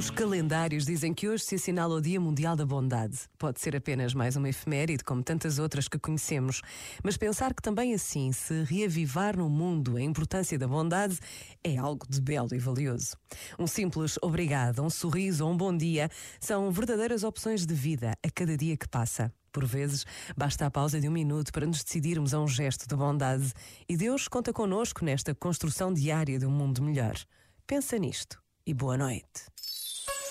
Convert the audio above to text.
Os calendários dizem que hoje se assinala o Dia Mundial da Bondade. Pode ser apenas mais uma efeméride, como tantas outras que conhecemos, mas pensar que também assim se reavivar no mundo a importância da bondade é algo de belo e valioso. Um simples obrigado, um sorriso ou um bom dia são verdadeiras opções de vida a cada dia que passa. Por vezes, basta a pausa de um minuto para nos decidirmos a um gesto de bondade e Deus conta connosco nesta construção diária de um mundo melhor. Pensa nisto e boa noite.